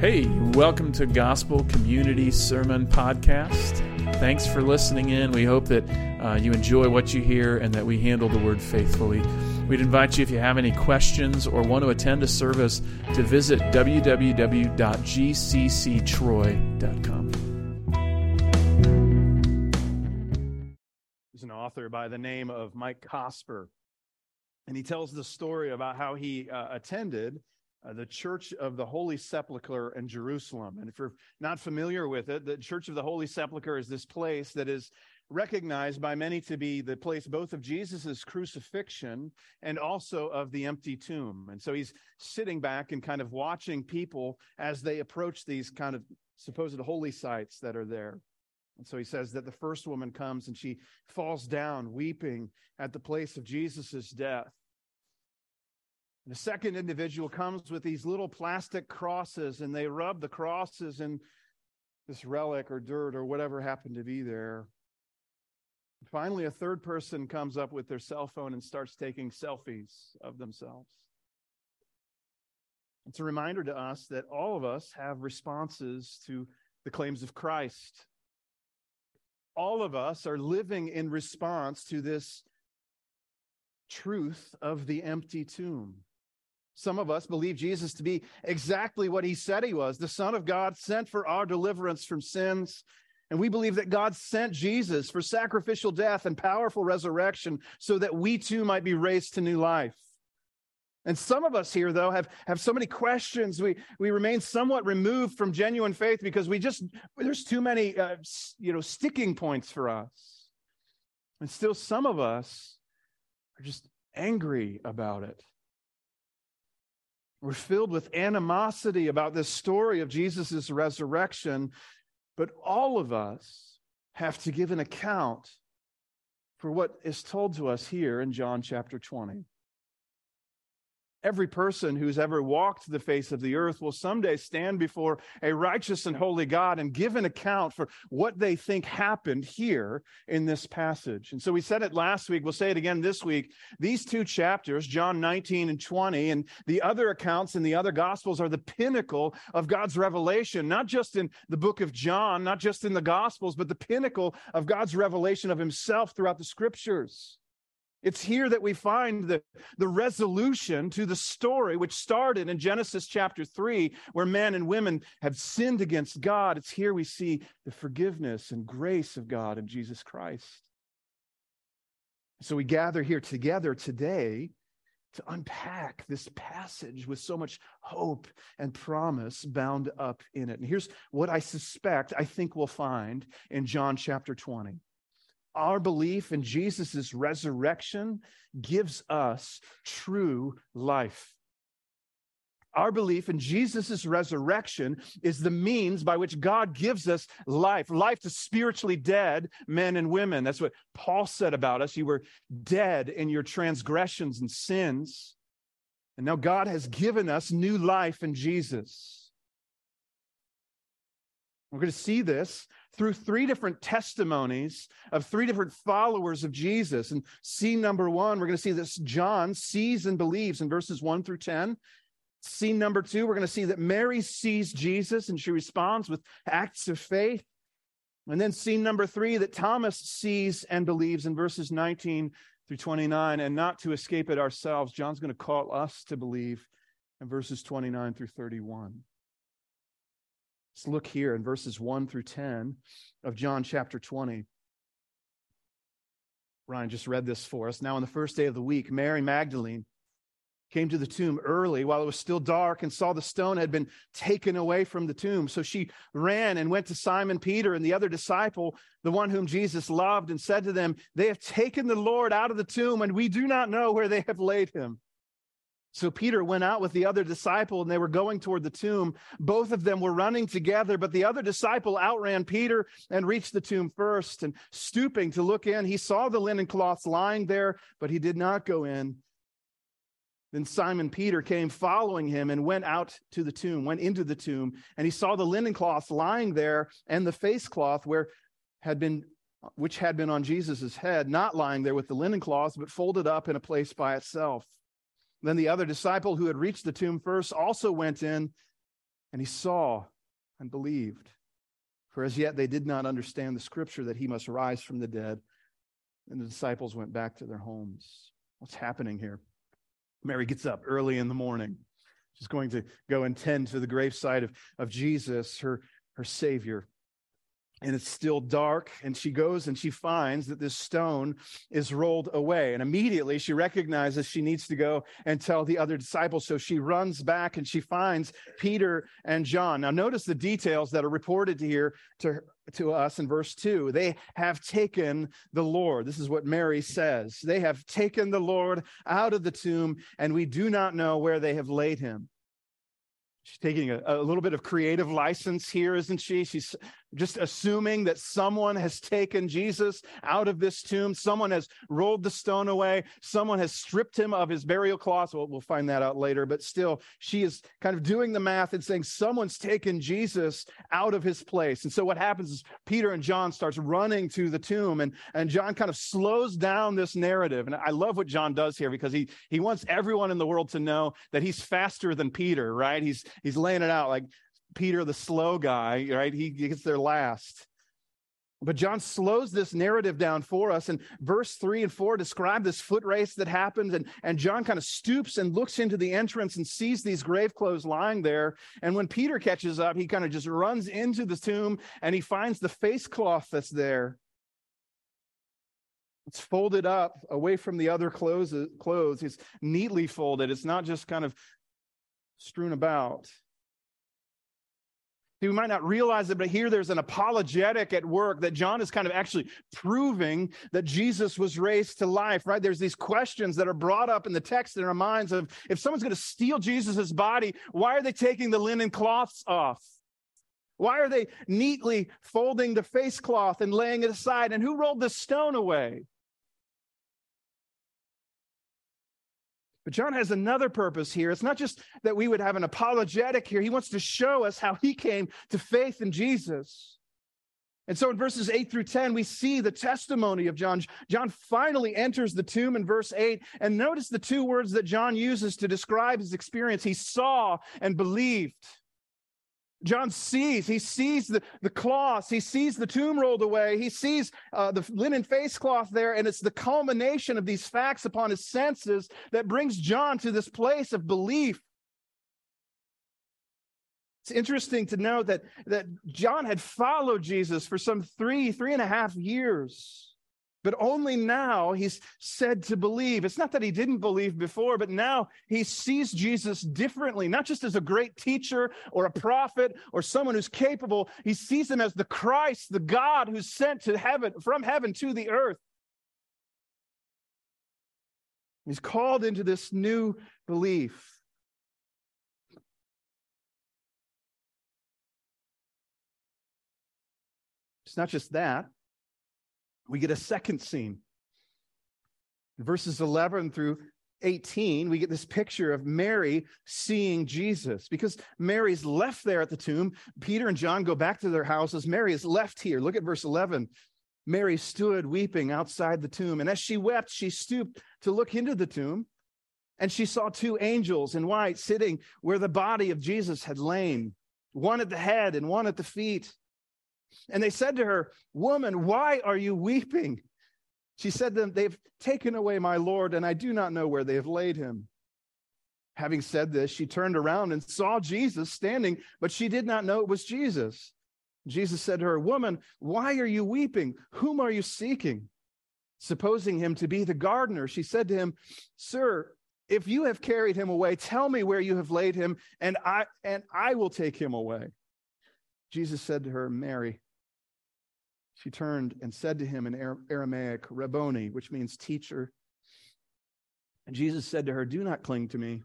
Hey, welcome to Gospel Community Sermon Podcast. Thanks for listening in. We hope that uh, you enjoy what you hear and that we handle the word faithfully. We'd invite you, if you have any questions or want to attend a service, to visit www.gcctroy.com. There's an author by the name of Mike Cosper, and he tells the story about how he uh, attended uh, the Church of the Holy Sepulchre in Jerusalem. And if you're not familiar with it, the Church of the Holy Sepulchre is this place that is recognized by many to be the place both of Jesus's crucifixion and also of the empty tomb. And so he's sitting back and kind of watching people as they approach these kind of supposed holy sites that are there. And so he says that the first woman comes and she falls down weeping at the place of Jesus's death. The second individual comes with these little plastic crosses and they rub the crosses in this relic or dirt or whatever happened to be there. Finally, a third person comes up with their cell phone and starts taking selfies of themselves. It's a reminder to us that all of us have responses to the claims of Christ. All of us are living in response to this truth of the empty tomb. Some of us believe Jesus to be exactly what he said he was the Son of God sent for our deliverance from sins. And we believe that God sent Jesus for sacrificial death and powerful resurrection so that we too might be raised to new life. And some of us here, though, have, have so many questions. We, we remain somewhat removed from genuine faith because we just, there's too many, uh, you know, sticking points for us. And still, some of us are just angry about it. We're filled with animosity about this story of Jesus' resurrection, but all of us have to give an account for what is told to us here in John chapter 20. Every person who's ever walked the face of the earth will someday stand before a righteous and holy God and give an account for what they think happened here in this passage. And so we said it last week, we'll say it again this week. These two chapters, John 19 and 20, and the other accounts in the other gospels are the pinnacle of God's revelation, not just in the book of John, not just in the gospels, but the pinnacle of God's revelation of himself throughout the scriptures. It's here that we find the, the resolution to the story, which started in Genesis chapter 3, where men and women have sinned against God. It's here we see the forgiveness and grace of God in Jesus Christ. So we gather here together today to unpack this passage with so much hope and promise bound up in it. And here's what I suspect, I think we'll find in John chapter 20 our belief in Jesus' resurrection gives us true life. Our belief in Jesus' resurrection is the means by which God gives us life, life to spiritually dead men and women. That's what Paul said about us. You were dead in your transgressions and sins. And now God has given us new life in Jesus. We're going to see this through three different testimonies of three different followers of Jesus. And scene number one, we're going to see this John sees and believes in verses one through 10. Scene number two, we're going to see that Mary sees Jesus and she responds with acts of faith. And then scene number three, that Thomas sees and believes in verses 19 through 29. And not to escape it ourselves, John's going to call us to believe in verses 29 through 31. Let's look here in verses 1 through 10 of John chapter 20. Ryan just read this for us. Now, on the first day of the week, Mary Magdalene came to the tomb early while it was still dark and saw the stone had been taken away from the tomb. So she ran and went to Simon Peter and the other disciple, the one whom Jesus loved, and said to them, They have taken the Lord out of the tomb, and we do not know where they have laid him. So Peter went out with the other disciple and they were going toward the tomb. Both of them were running together, but the other disciple outran Peter and reached the tomb first. And stooping to look in, he saw the linen cloths lying there, but he did not go in. Then Simon Peter came following him and went out to the tomb, went into the tomb, and he saw the linen cloths lying there and the face cloth where had been which had been on Jesus' head, not lying there with the linen cloths, but folded up in a place by itself. Then the other disciple who had reached the tomb first also went in, And he saw and believed. For as yet they did not understand the scripture that he must rise from the dead. And the disciples went back to their homes. What's happening here? Mary gets up early in the morning. She's going to go and tend to the graveside of, of Jesus, her, her Savior and it's still dark and she goes and she finds that this stone is rolled away and immediately she recognizes she needs to go and tell the other disciples so she runs back and she finds peter and john. Now notice the details that are reported here to, to us in verse 2 they have taken the lord. This is what mary says. They have taken the lord out of the tomb and we do not know where they have laid him. She's taking a, a, little bit of creative license here, isn't she? She's just assuming that someone has taken Jesus out of this tomb. Someone has rolled the stone away. Someone has stripped him of his burial cloth. Well, we'll find that out later. But still, she is kind of doing the math and saying someone's taken Jesus out of his place. And so what happens is Peter and John starts running to the tomb, and, and John kind of slows down this narrative. And I love what John does here because he he wants everyone in the world to know that he's faster than Peter, right? He's he's laying it out like Peter, the slow guy, right? He gets there last. But John slows this narrative down for us. And verse three and four describe this foot race that happens. And, and John kind of stoops and looks into the entrance and sees these grave clothes lying there. And when Peter catches up, he kind of just runs into the tomb and he finds the face cloth that's there. It's folded up away from the other clothes. clothes. It's neatly folded. It's not just kind of strewn about. We might not realize it, but here there's an apologetic at work that John is kind of actually proving that Jesus was raised to life, right? There's these questions that are brought up in the text in our minds of if someone's going to steal Jesus's body, why are they taking the linen cloths off? Why are they neatly folding the face cloth and laying it aside? And who rolled the stone away? But John has another purpose here. It's not just that we would have an apologetic here, he wants to show us how he came to faith in Jesus. And so in verses 8 through 10, we see the testimony of John. John finally enters the tomb in verse 8. And notice the two words that John uses to describe his experience. He saw and believed. John sees, he sees the, the cloths, he sees the tomb rolled away, he sees uh, the linen face cloth there, and it's the culmination of these facts upon his senses that brings John to this place of belief. It's interesting to know that, that John had followed Jesus for some three, three and a half years. But only now he's said to believe. It's not that he didn't believe before, but now he sees Jesus differently, not just as a great teacher or a prophet or someone who's capable. He sees him as the Christ, the God who's sent to heaven, from heaven to the earth. He's called into this new belief. It's not just that we get a second scene. In verses 11 through 18, we get this picture of Mary seeing Jesus because Mary's left there at the tomb. Peter and John go back to their houses. Mary is left here. Look at verse 11. Mary stood weeping outside the tomb, and as she wept, she stooped to look into the tomb, and she saw two angels in white sitting where the body of Jesus had lain, one at the head and one at the feet. And they said to her, Woman, why are you weeping? She said to them, They've taken away my Lord, and I do not know where they have laid him. Having said this, she turned around and saw Jesus standing, but she did not know it was Jesus. Jesus said to her, Woman, why are you weeping? Whom are you seeking? Supposing him to be the gardener, she said to him, Sir, if you have carried him away, tell me where you have laid him, and I and I will take him away. Jesus said to her, Mary. She turned and said to him in Aramaic, Rabboni, which means teacher. And Jesus said to her, Do not cling to me,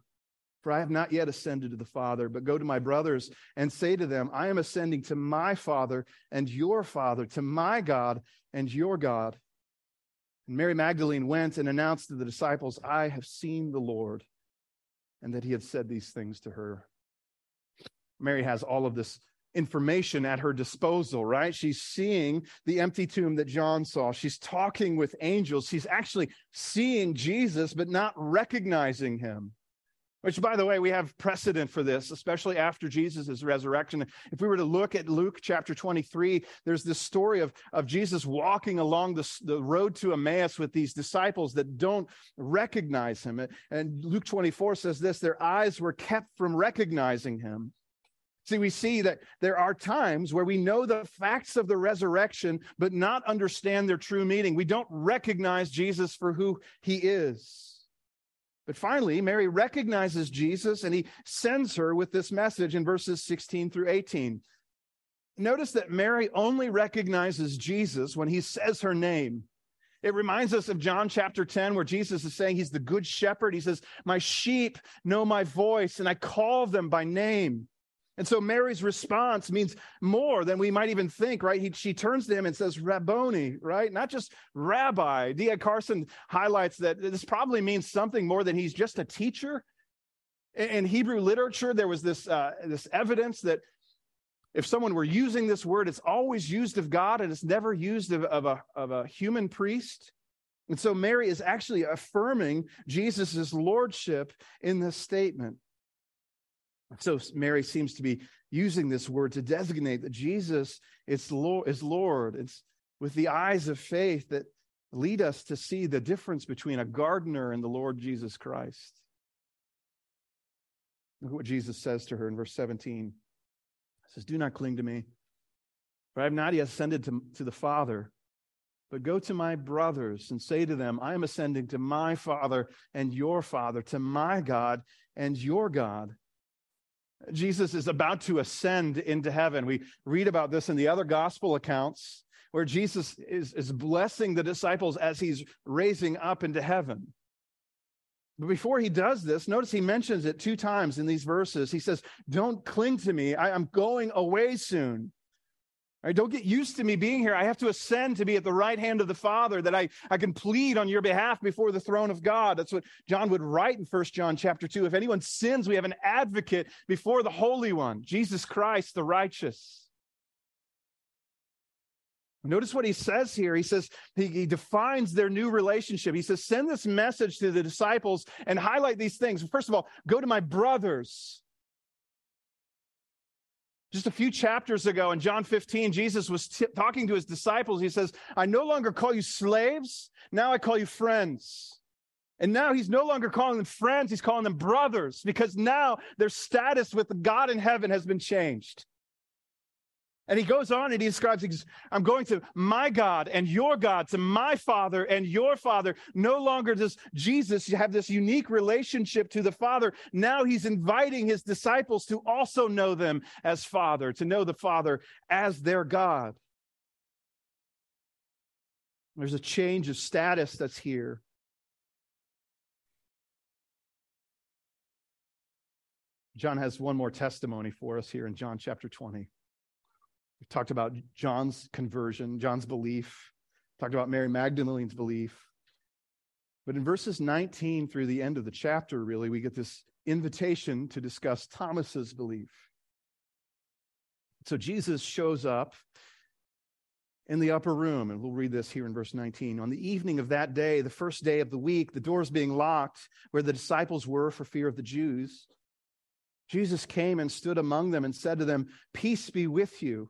for I have not yet ascended to the Father, but go to my brothers and say to them, I am ascending to my Father and your Father, to my God and your God. And Mary Magdalene went and announced to the disciples, I have seen the Lord, and that he had said these things to her. Mary has all of this information at her disposal, right? She's seeing the empty tomb that John saw. She's talking with angels. She's actually seeing Jesus, but not recognizing him. Which, by the way, we have precedent for this, especially after Jesus' resurrection. If we were to look at Luke chapter 23, there's this story of, of Jesus walking along the, the road to Emmaus with these disciples that don't recognize him. And Luke 24 says this their eyes were kept from recognizing him. See, we see that there are times where we know the facts of the resurrection, but not understand their true meaning. We don't recognize Jesus for who he is. But finally, Mary recognizes Jesus and he sends her with this message in verses 16 through 18. Notice that Mary only recognizes Jesus when he says her name. It reminds us of John chapter 10, where Jesus is saying he's the good shepherd. He says, My sheep know my voice, and I call them by name. And so Mary's response means more than we might even think, right? He, she turns to him and says, Rabboni, right? Not just rabbi. D.A. Carson highlights that this probably means something more than he's just a teacher. In, in Hebrew literature, there was this, uh, this evidence that if someone were using this word, it's always used of God and it's never used of, of, a, of a human priest. And so Mary is actually affirming Jesus' lordship in this statement. So Mary seems to be using this word to designate that Jesus is Lord, is Lord. It's with the eyes of faith that lead us to see the difference between a gardener and the Lord Jesus Christ. Look what Jesus says to her in verse 17. He says, Do not cling to me, for I have not yet ascended to, to the Father. But go to my brothers and say to them, I am ascending to my Father and your Father, to my God and your God. Jesus is about to ascend into heaven. We read about this in the other gospel accounts where Jesus is, is blessing the disciples as he's raising up into heaven. But before he does this, notice he mentions it two times in these verses. He says, Don't cling to me. I, am going away soon. Right, don't get used to me being here. I have to ascend to be at the right hand of the Father that I, I can plead on your behalf before the throne of God. That's what John would write in First John chapter 2. If anyone sins, we have an advocate before the Holy One, Jesus Christ, the righteous. Notice what he says here. He says, he, he, defines their new relationship. He says, send this message to the disciples and highlight these things. First of all, go to my brothers. Just a few chapters ago in John 15, Jesus was t- talking to his disciples. He says, I no longer call you slaves, now I call you friends. And now he's no longer calling them friends, he's calling them brothers because now their status with God in heaven has been changed. And he goes on and he describes, I'm going to my God and your God, to my Father and your Father. No longer does Jesus have this unique relationship to the Father. Now he's inviting his disciples to also know them as Father, to know the Father as their God. There's a change of status that's here. John has one more testimony for us here in John chapter 20. We've talked about John's conversion, John's belief, talked about Mary Magdalene's belief. But in verses 19 through the end of the chapter, really, we get this invitation to discuss Thomas's belief. So Jesus shows up in the upper room, and we'll read this here in verse 19. On the evening of that day, the first day of the week, the doors being locked where the disciples were for fear of the Jews, Jesus came and stood among them and said to them, Peace be with you.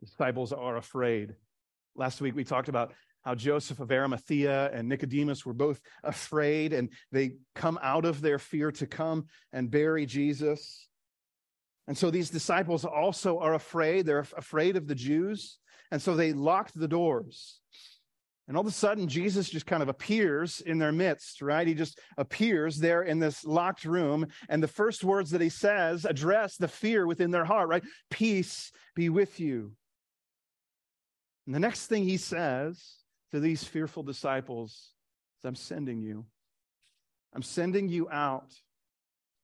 Disciples are afraid. Last week we talked about how Joseph of Arimathea and Nicodemus were both afraid and they come out of their fear to come and bury Jesus. And so these disciples also are afraid. They're afraid of the Jews. And so they locked the doors. And all of a sudden, Jesus just kind of appears in their midst, right? He just appears there in this locked room. And the first words that he says address the fear within their heart, right? Peace be with you. And the next thing he says to these fearful disciples is, I'm sending you. I'm sending you out.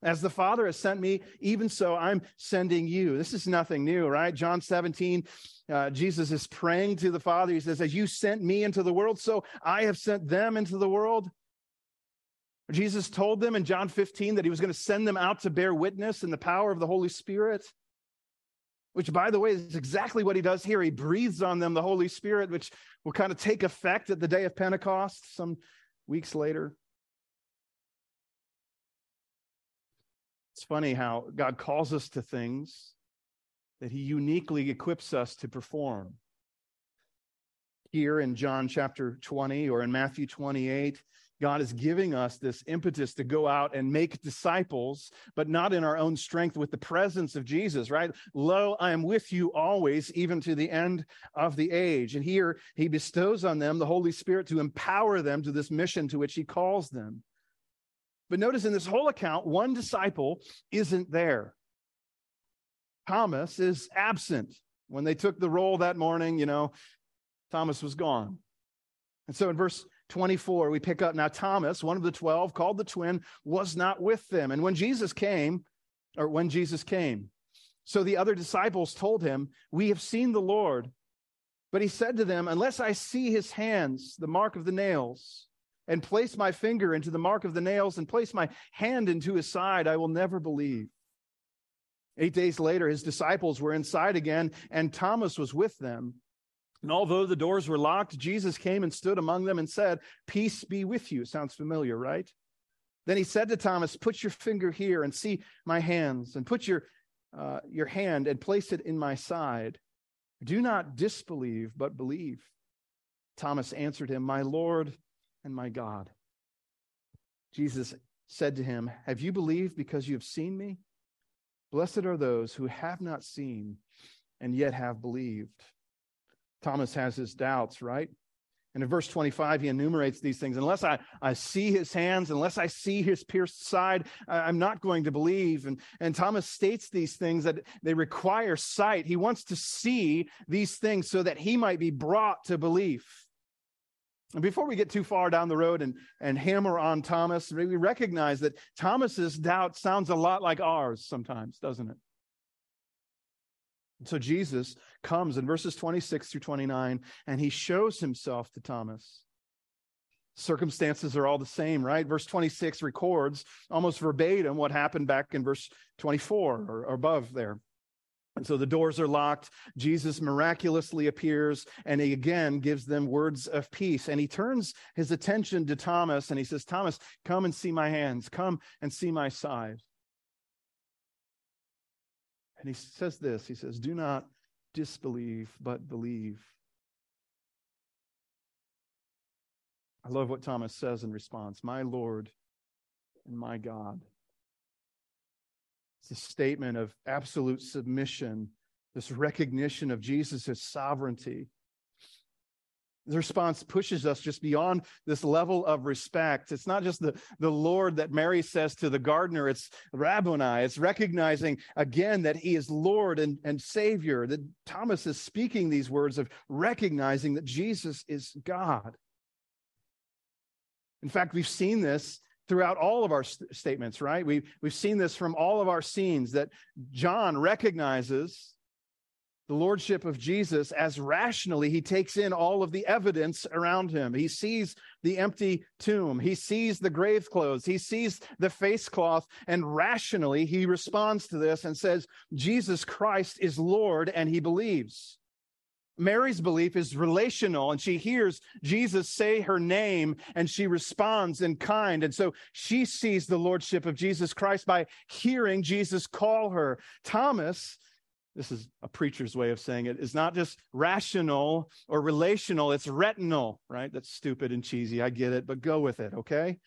As the Father has sent me, even so I'm sending you. This is nothing new, right? John 17, uh, Jesus is praying to the Father. He says, As you sent me into the world, so I have sent them into the world. Jesus told them in John 15 that he was going to send them out to bear witness in the power of the Holy Spirit, which, by the way, is exactly what he does here. He breathes on them the Holy Spirit, which will kind of take effect at the day of Pentecost some weeks later. It's funny how God calls us to things that he uniquely equips us to perform. Here in John chapter 20 or in Matthew 28, God is giving us this impetus to go out and make disciples, but not in our own strength with the presence of Jesus, right? Lo, I am with you always, even to the end of the age. And here he bestows on them the Holy Spirit to empower them to this mission to which he calls them. But notice in this whole account, one disciple isn't there. Thomas is absent. When they took the roll that morning, you know, Thomas was gone. And so in verse 24, we pick up now Thomas, one of the 12, called the twin, was not with them. And when Jesus came, or when Jesus came, so the other disciples told him, We have seen the Lord. But he said to them, Unless I see his hands, the mark of the nails, and place my finger into the mark of the nails and place my hand into his side, I will never believe. Eight days later, his disciples were inside again, and Thomas was with them. And although the doors were locked, Jesus came and stood among them and said, Peace be with you. Sounds familiar, right? Then he said to Thomas, Put your finger here and see my hands, and put your, uh, your hand and place it in my side. Do not disbelieve, but believe. Thomas answered him, My Lord and my God. Jesus said to him, Have you believed because you have seen me? Blessed are those who have not seen and yet have believed. Thomas has his doubts, right? And in verse 25, he enumerates these things. Unless I, I see his hands, unless I see his pierced side, I, am not going to believe. And, and Thomas states these things that they require sight. He wants to see these things so that he might be brought to belief. And before we get too far down the road and, and hammer on Thomas, we recognize that Thomas's doubt sounds a lot like ours sometimes, doesn't it? So Jesus comes in verses 26 through 29 and he shows himself to Thomas. Circumstances are all the same, right? Verse 26 records almost verbatim what happened back in verse 24 or, above there. And so the doors are locked. Jesus miraculously appears and he again gives them words of peace. And he turns his attention to Thomas and he says, Thomas, come and see my hands. Come and see my side. And he says this He says, Do not disbelieve, but believe. I love what Thomas says in response My Lord and my God. It's a statement of absolute submission, this recognition of Jesus' sovereignty. The response pushes us just beyond this level of respect. It's not just the, the Lord that Mary says to the gardener, it's Rabboni. It's recognizing again that he is Lord and, and Savior. That Thomas is speaking these words of recognizing that Jesus is God. In fact, we've seen this throughout all of our st- statements, right? We, we've seen this from all of our scenes that John recognizes the lordship of Jesus as rationally he takes in all of the evidence around him. He sees the empty tomb, he sees the grave clothes, he sees the face cloth, and rationally he responds to this and says, Jesus Christ is Lord, and he believes. Mary's belief is relational, and she hears Jesus say her name and she responds in kind. And so she sees the lordship of Jesus Christ by hearing Jesus call her. Thomas, this is a preacher's way of saying it, is not just rational or relational, it's retinal, right? That's stupid and cheesy. I get it, but go with it, okay?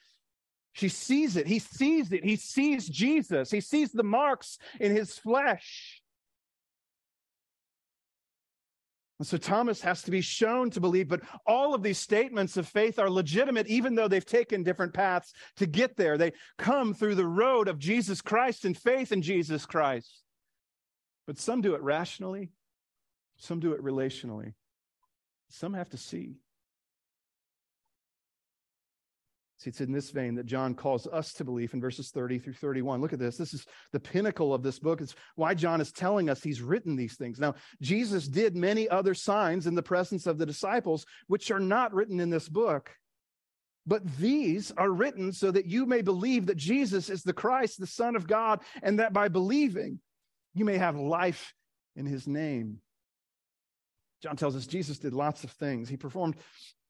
She sees it. He sees it. He sees Jesus. He sees the marks in his flesh. And so Thomas has to be shown to believe, but all of these statements of faith are legitimate, even though they've taken different paths to get there. They come through the road of Jesus Christ and faith in Jesus Christ. But some do it rationally, some do it relationally, some have to see. See, it's in this vein that John calls us to belief in verses 30 through 31. Look at this. This is the pinnacle of this book. It's why John is telling us he's written these things. Now, Jesus did many other signs in the presence of the disciples, which are not written in this book. But these are written so that you may believe that Jesus is the Christ, the Son of God, and that by believing you may have life in his name. John tells us Jesus did lots of things. He performed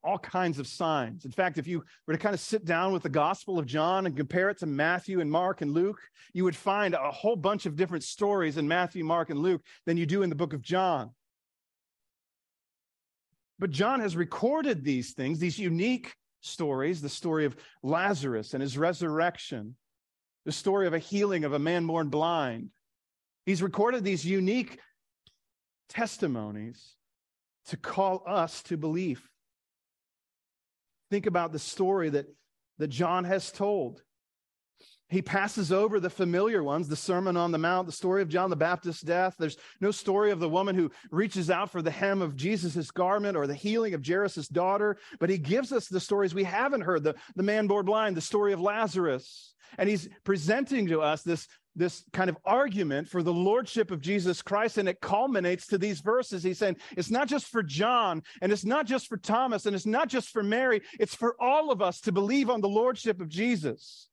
all kinds of signs. In fact, if you were to kind of sit down with the Gospel of John and compare it to Matthew and Mark and Luke, you would find a whole bunch of different stories in Matthew, Mark, and Luke than you do in the book of John. But John has recorded these things, these unique stories the story of Lazarus and his resurrection, the story of a healing of a man born blind. He's recorded these unique testimonies to call us to belief. Think about the story that, that John has told. He passes over the familiar ones, the Sermon on the Mount, the story of John the Baptist's death. There's no story of the woman who reaches out for the hem of Jesus' garment or the healing of Jairus' daughter, but he gives us the stories we haven't heard the, the man born blind, the story of Lazarus. And he's presenting to us this, this kind of argument for the lordship of Jesus Christ, and it culminates to these verses. He's saying it's not just for John, and it's not just for Thomas, and it's not just for Mary, it's for all of us to believe on the lordship of Jesus.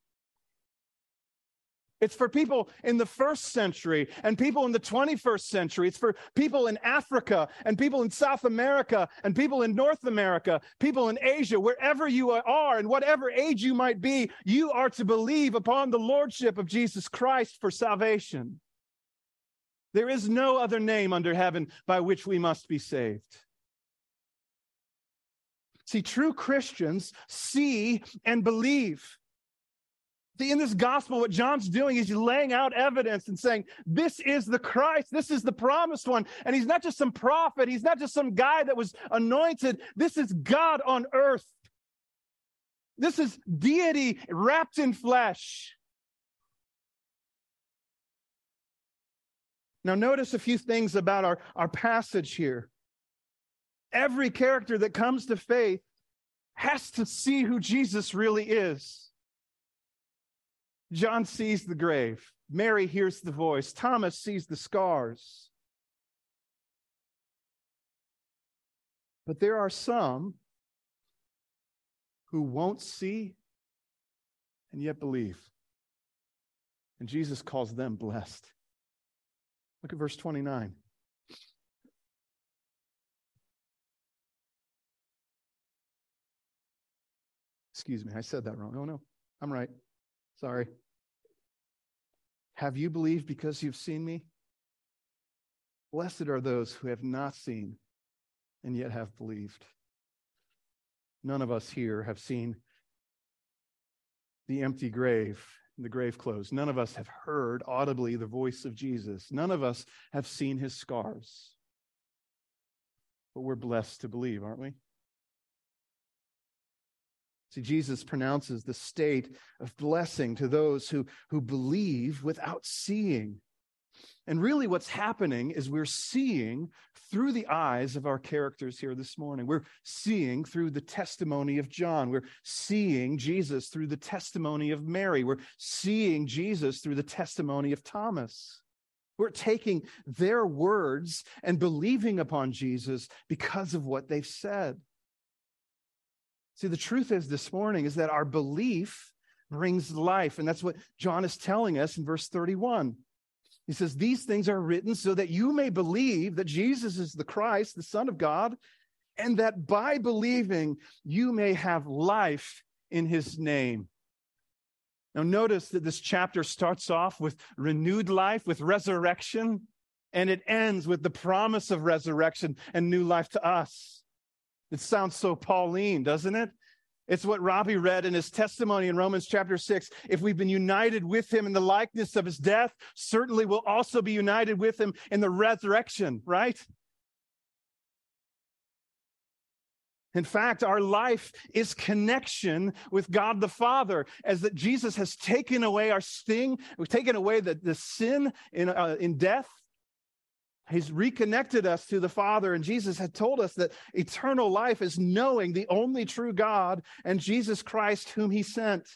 It's for people in the first century and people in the 21st century. It's for people in Africa and people in South America and people in North America, people in Asia, wherever you are and whatever age you might be, you are to believe upon the lordship of Jesus Christ for salvation. There is no other name under heaven by which we must be saved. See, true Christians see and believe. In this gospel, what John's doing is he's laying out evidence and saying, This is the Christ. This is the promised one. And he's not just some prophet. He's not just some guy that was anointed. This is God on earth. This is deity wrapped in flesh. Now, notice a few things about our, our passage here. Every character that comes to faith has to see who Jesus really is. John sees the grave. Mary hears the voice. Thomas sees the scars. But there are some who won't see and yet believe. And Jesus calls them blessed. Look at verse 29. Excuse me, I said that wrong. Oh, no, I'm right. Sorry. Have you believed because you've seen me? Blessed are those who have not seen and yet have believed. None of us here have seen the empty grave the grave closed. None of us have heard audibly the voice of Jesus. None of us have seen his scars. But we're blessed to believe, aren't we? See, Jesus pronounces the state of blessing to those who, who believe without seeing. And really, what's happening is we're seeing through the eyes of our characters here this morning. We're seeing through the testimony of John. We're seeing Jesus through the testimony of Mary. We're seeing Jesus through the testimony of Thomas. We're taking their words and believing upon Jesus because of what they've said. See, the truth is this morning is that our belief brings life. And that's what John is telling us in verse 31. He says, These things are written so that you may believe that Jesus is the Christ, the Son of God, and that by believing you may have life in his name. Now, notice that this chapter starts off with renewed life, with resurrection, and it ends with the promise of resurrection and new life to us. It sounds so Pauline, doesn't it? It's what Robbie read in his testimony in Romans chapter 6. If we've been united with him in the likeness of his death, certainly we'll also be united with him in the resurrection, right? In fact, our life is connection with God the Father, as that Jesus has taken away our sting, we've taken away the, the sin in, uh, in death, He's reconnected us to the Father, and Jesus had told us that eternal life is knowing the only true God and Jesus Christ, whom He sent.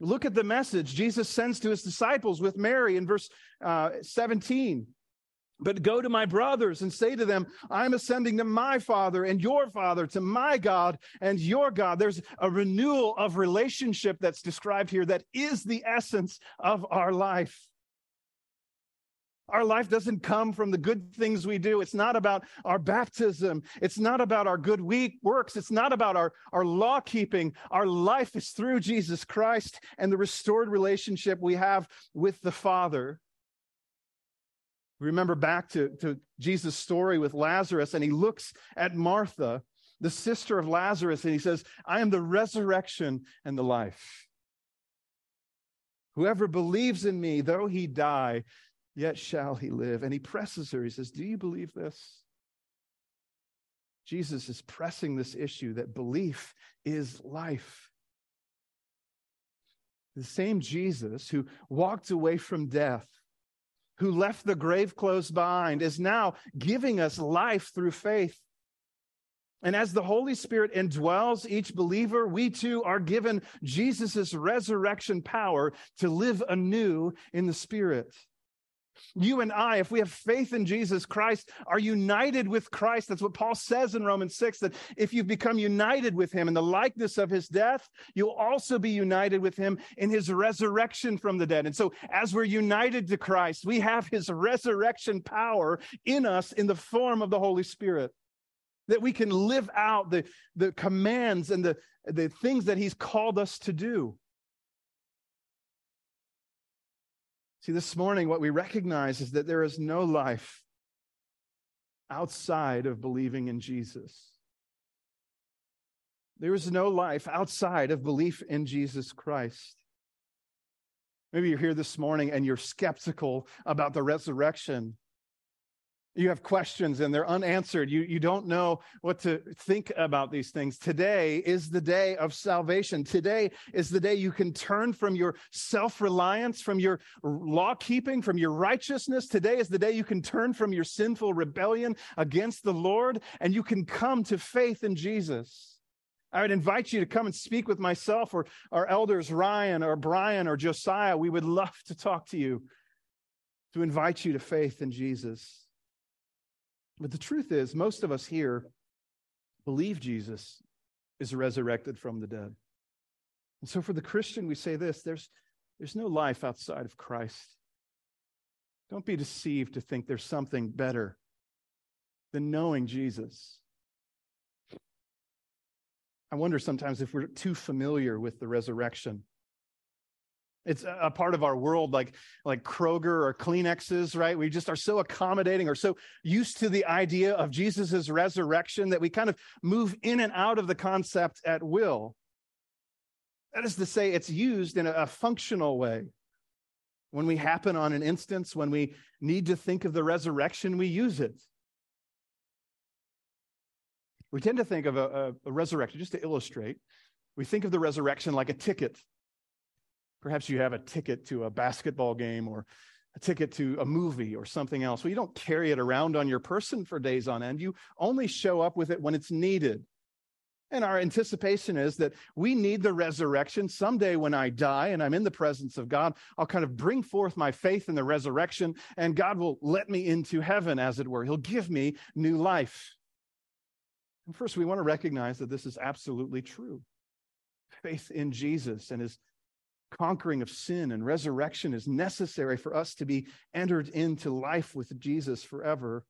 Look at the message Jesus sends to His disciples with Mary in verse uh, 17. But go to my brothers and say to them, I'm ascending to my Father and your Father, to my God and your God. There's a renewal of relationship that's described here that is the essence of our life. Our life doesn't come from the good things we do. It's not about our baptism. It's not about our good week works. It's not about our, our law keeping. Our life is through Jesus Christ and the restored relationship we have with the Father. Remember back to, to Jesus' story with Lazarus, and he looks at Martha, the sister of Lazarus, and he says, I am the resurrection and the life. Whoever believes in me, though he die, yet shall he live. And he presses her. He says, Do you believe this? Jesus is pressing this issue that belief is life. The same Jesus who walked away from death, who left the grave close behind, is now giving us life through faith. And as the Holy Spirit indwells each believer, we too are given Jesus' resurrection power to live anew in the Spirit. You and I, if we have faith in Jesus Christ, are united with Christ. That's what Paul says in Romans 6 that if you've become united with him in the likeness of his death, you'll also be united with him in his resurrection from the dead. And so, as we're united to Christ, we have his resurrection power in us in the form of the Holy Spirit. That we can live out the, the commands and the, the things that he's called us to do. See, this morning, what we recognize is that there is no life outside of believing in Jesus. There is no life outside of belief in Jesus Christ. Maybe you're here this morning and you're skeptical about the resurrection. You have questions and they're unanswered. You, you don't know what to think about these things. Today is the day of salvation. Today is the day you can turn from your self reliance, from your law keeping, from your righteousness. Today is the day you can turn from your sinful rebellion against the Lord and you can come to faith in Jesus. I would invite you to come and speak with myself or our elders, Ryan or Brian or Josiah. We would love to talk to you, to invite you to faith in Jesus. But the truth is, most of us here believe Jesus is resurrected from the dead. And so for the Christian, we say this there's, there's no life outside of Christ. Don't be deceived to think there's something better than knowing Jesus. I wonder sometimes if we're too familiar with the resurrection. It's a part of our world, like like Kroger or Kleenexes, right? We just are so accommodating or so used to the idea of Jesus's resurrection that we kind of move in and out of the concept at will. That is to say, it's used in a, a functional way. When we happen on an instance, when we need to think of the resurrection, we use it. We tend to think of a, a, a resurrection, just to illustrate, we think of the resurrection like a ticket Perhaps you have a ticket to a basketball game or a ticket to a movie or something else. Well, you don't carry it around on your person for days on end. You only show up with it when it's needed. And our anticipation is that we need the resurrection. Someday, when I die and I'm in the presence of God, I'll kind of bring forth my faith in the resurrection, and God will let me into heaven, as it were. He'll give me new life. And first, we want to recognize that this is absolutely true. Faith in Jesus and his conquering of sin and resurrection is necessary for us to be entered into life with Jesus forever.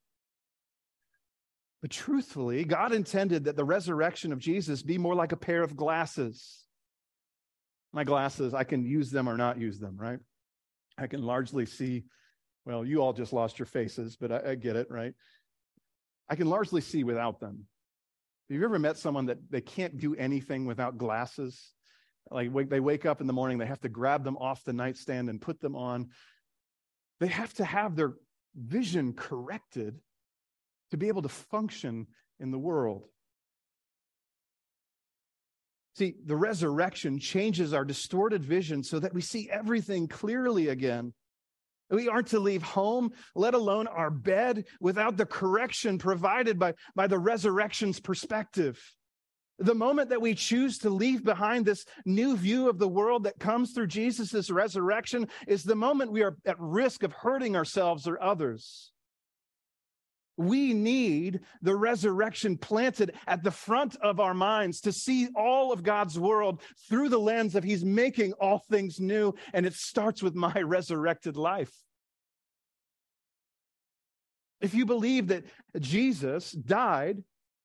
But truthfully, God intended that the resurrection of Jesus be more like a pair of glasses. My glasses, I can use them or not use them, right? I can largely see, well, you all just lost your faces, but I, I get it, right? I can largely see without them. Have you ever met someone that they can't do anything without glasses? Like they wake up in the morning, they have to grab them off the nightstand and put them on. They have to have their vision corrected to be able to function in the world. See, the resurrection changes our distorted vision so that we see everything clearly again. We aren't to leave home, let alone our bed, without the correction provided by, by the resurrection's perspective. The moment that we choose to leave behind this new view of the world that comes through Jesus' resurrection is the moment we are at risk of hurting ourselves or others. We need the resurrection planted at the front of our minds to see all of God's world through the lens of He's making all things new. And it starts with my resurrected life. If you believe that Jesus died,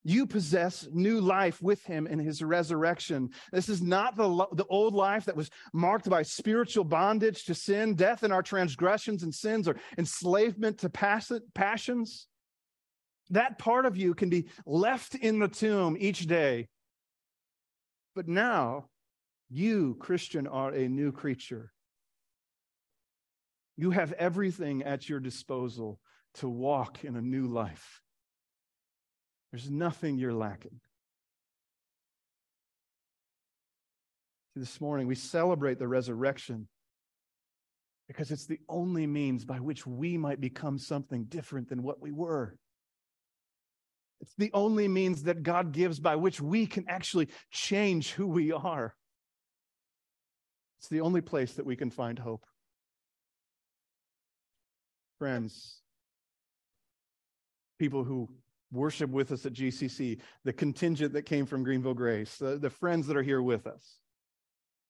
you possess new life with him in his resurrection. This is not the, the old life that was marked by spiritual bondage to sin, death in our transgressions and sins, or enslavement to pass, passions. That part of you can be left in the tomb each day. But now, you, Christian, are a new creature. You have everything at your disposal to walk in a new life. There's nothing you're lacking. This morning, we celebrate the resurrection because it's the only means by which we might become something different than what we were. It's the only means that God gives by which we can actually change who we are. It's the only place that we can find hope. Friends, people who worship with us at GCC, the contingent that came from Greenville Grace, the, the friends that are here with us.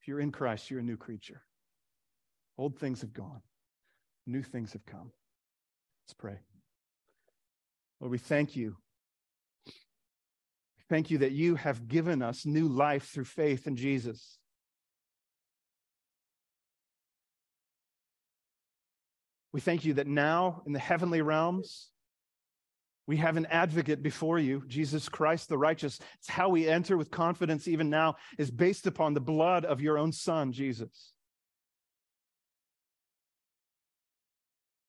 If you're in Christ, you're a new creature. Old things have gone, new things have come. Let's pray. Lord, we thank you Thank you that you have given us new life through faith in Jesus. We thank you that now in the heavenly realms, we have an advocate before you, Jesus Christ the righteous. It's how we enter with confidence even now is based upon the blood of your own son, Jesus.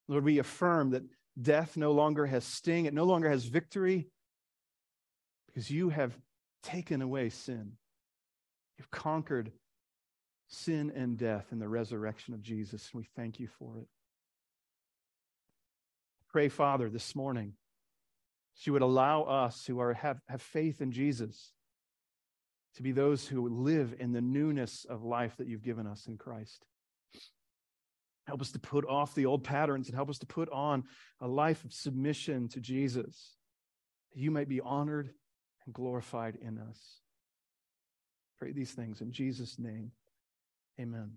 Lord, we affirm that death no longer has sting, it no longer has victory because you have taken away sin. You've conquered sin and death in the resurrection of Jesus, and we thank you for it. Pray, Father, this morning, you would allow us who are, have, have faith in Jesus to be those who live in the newness of life that you've given us in Christ. Help us to put off the old patterns and help us to put on a life of submission to Jesus, you might be honored and glorified in us. Pray these things in Jesus' name. Amen.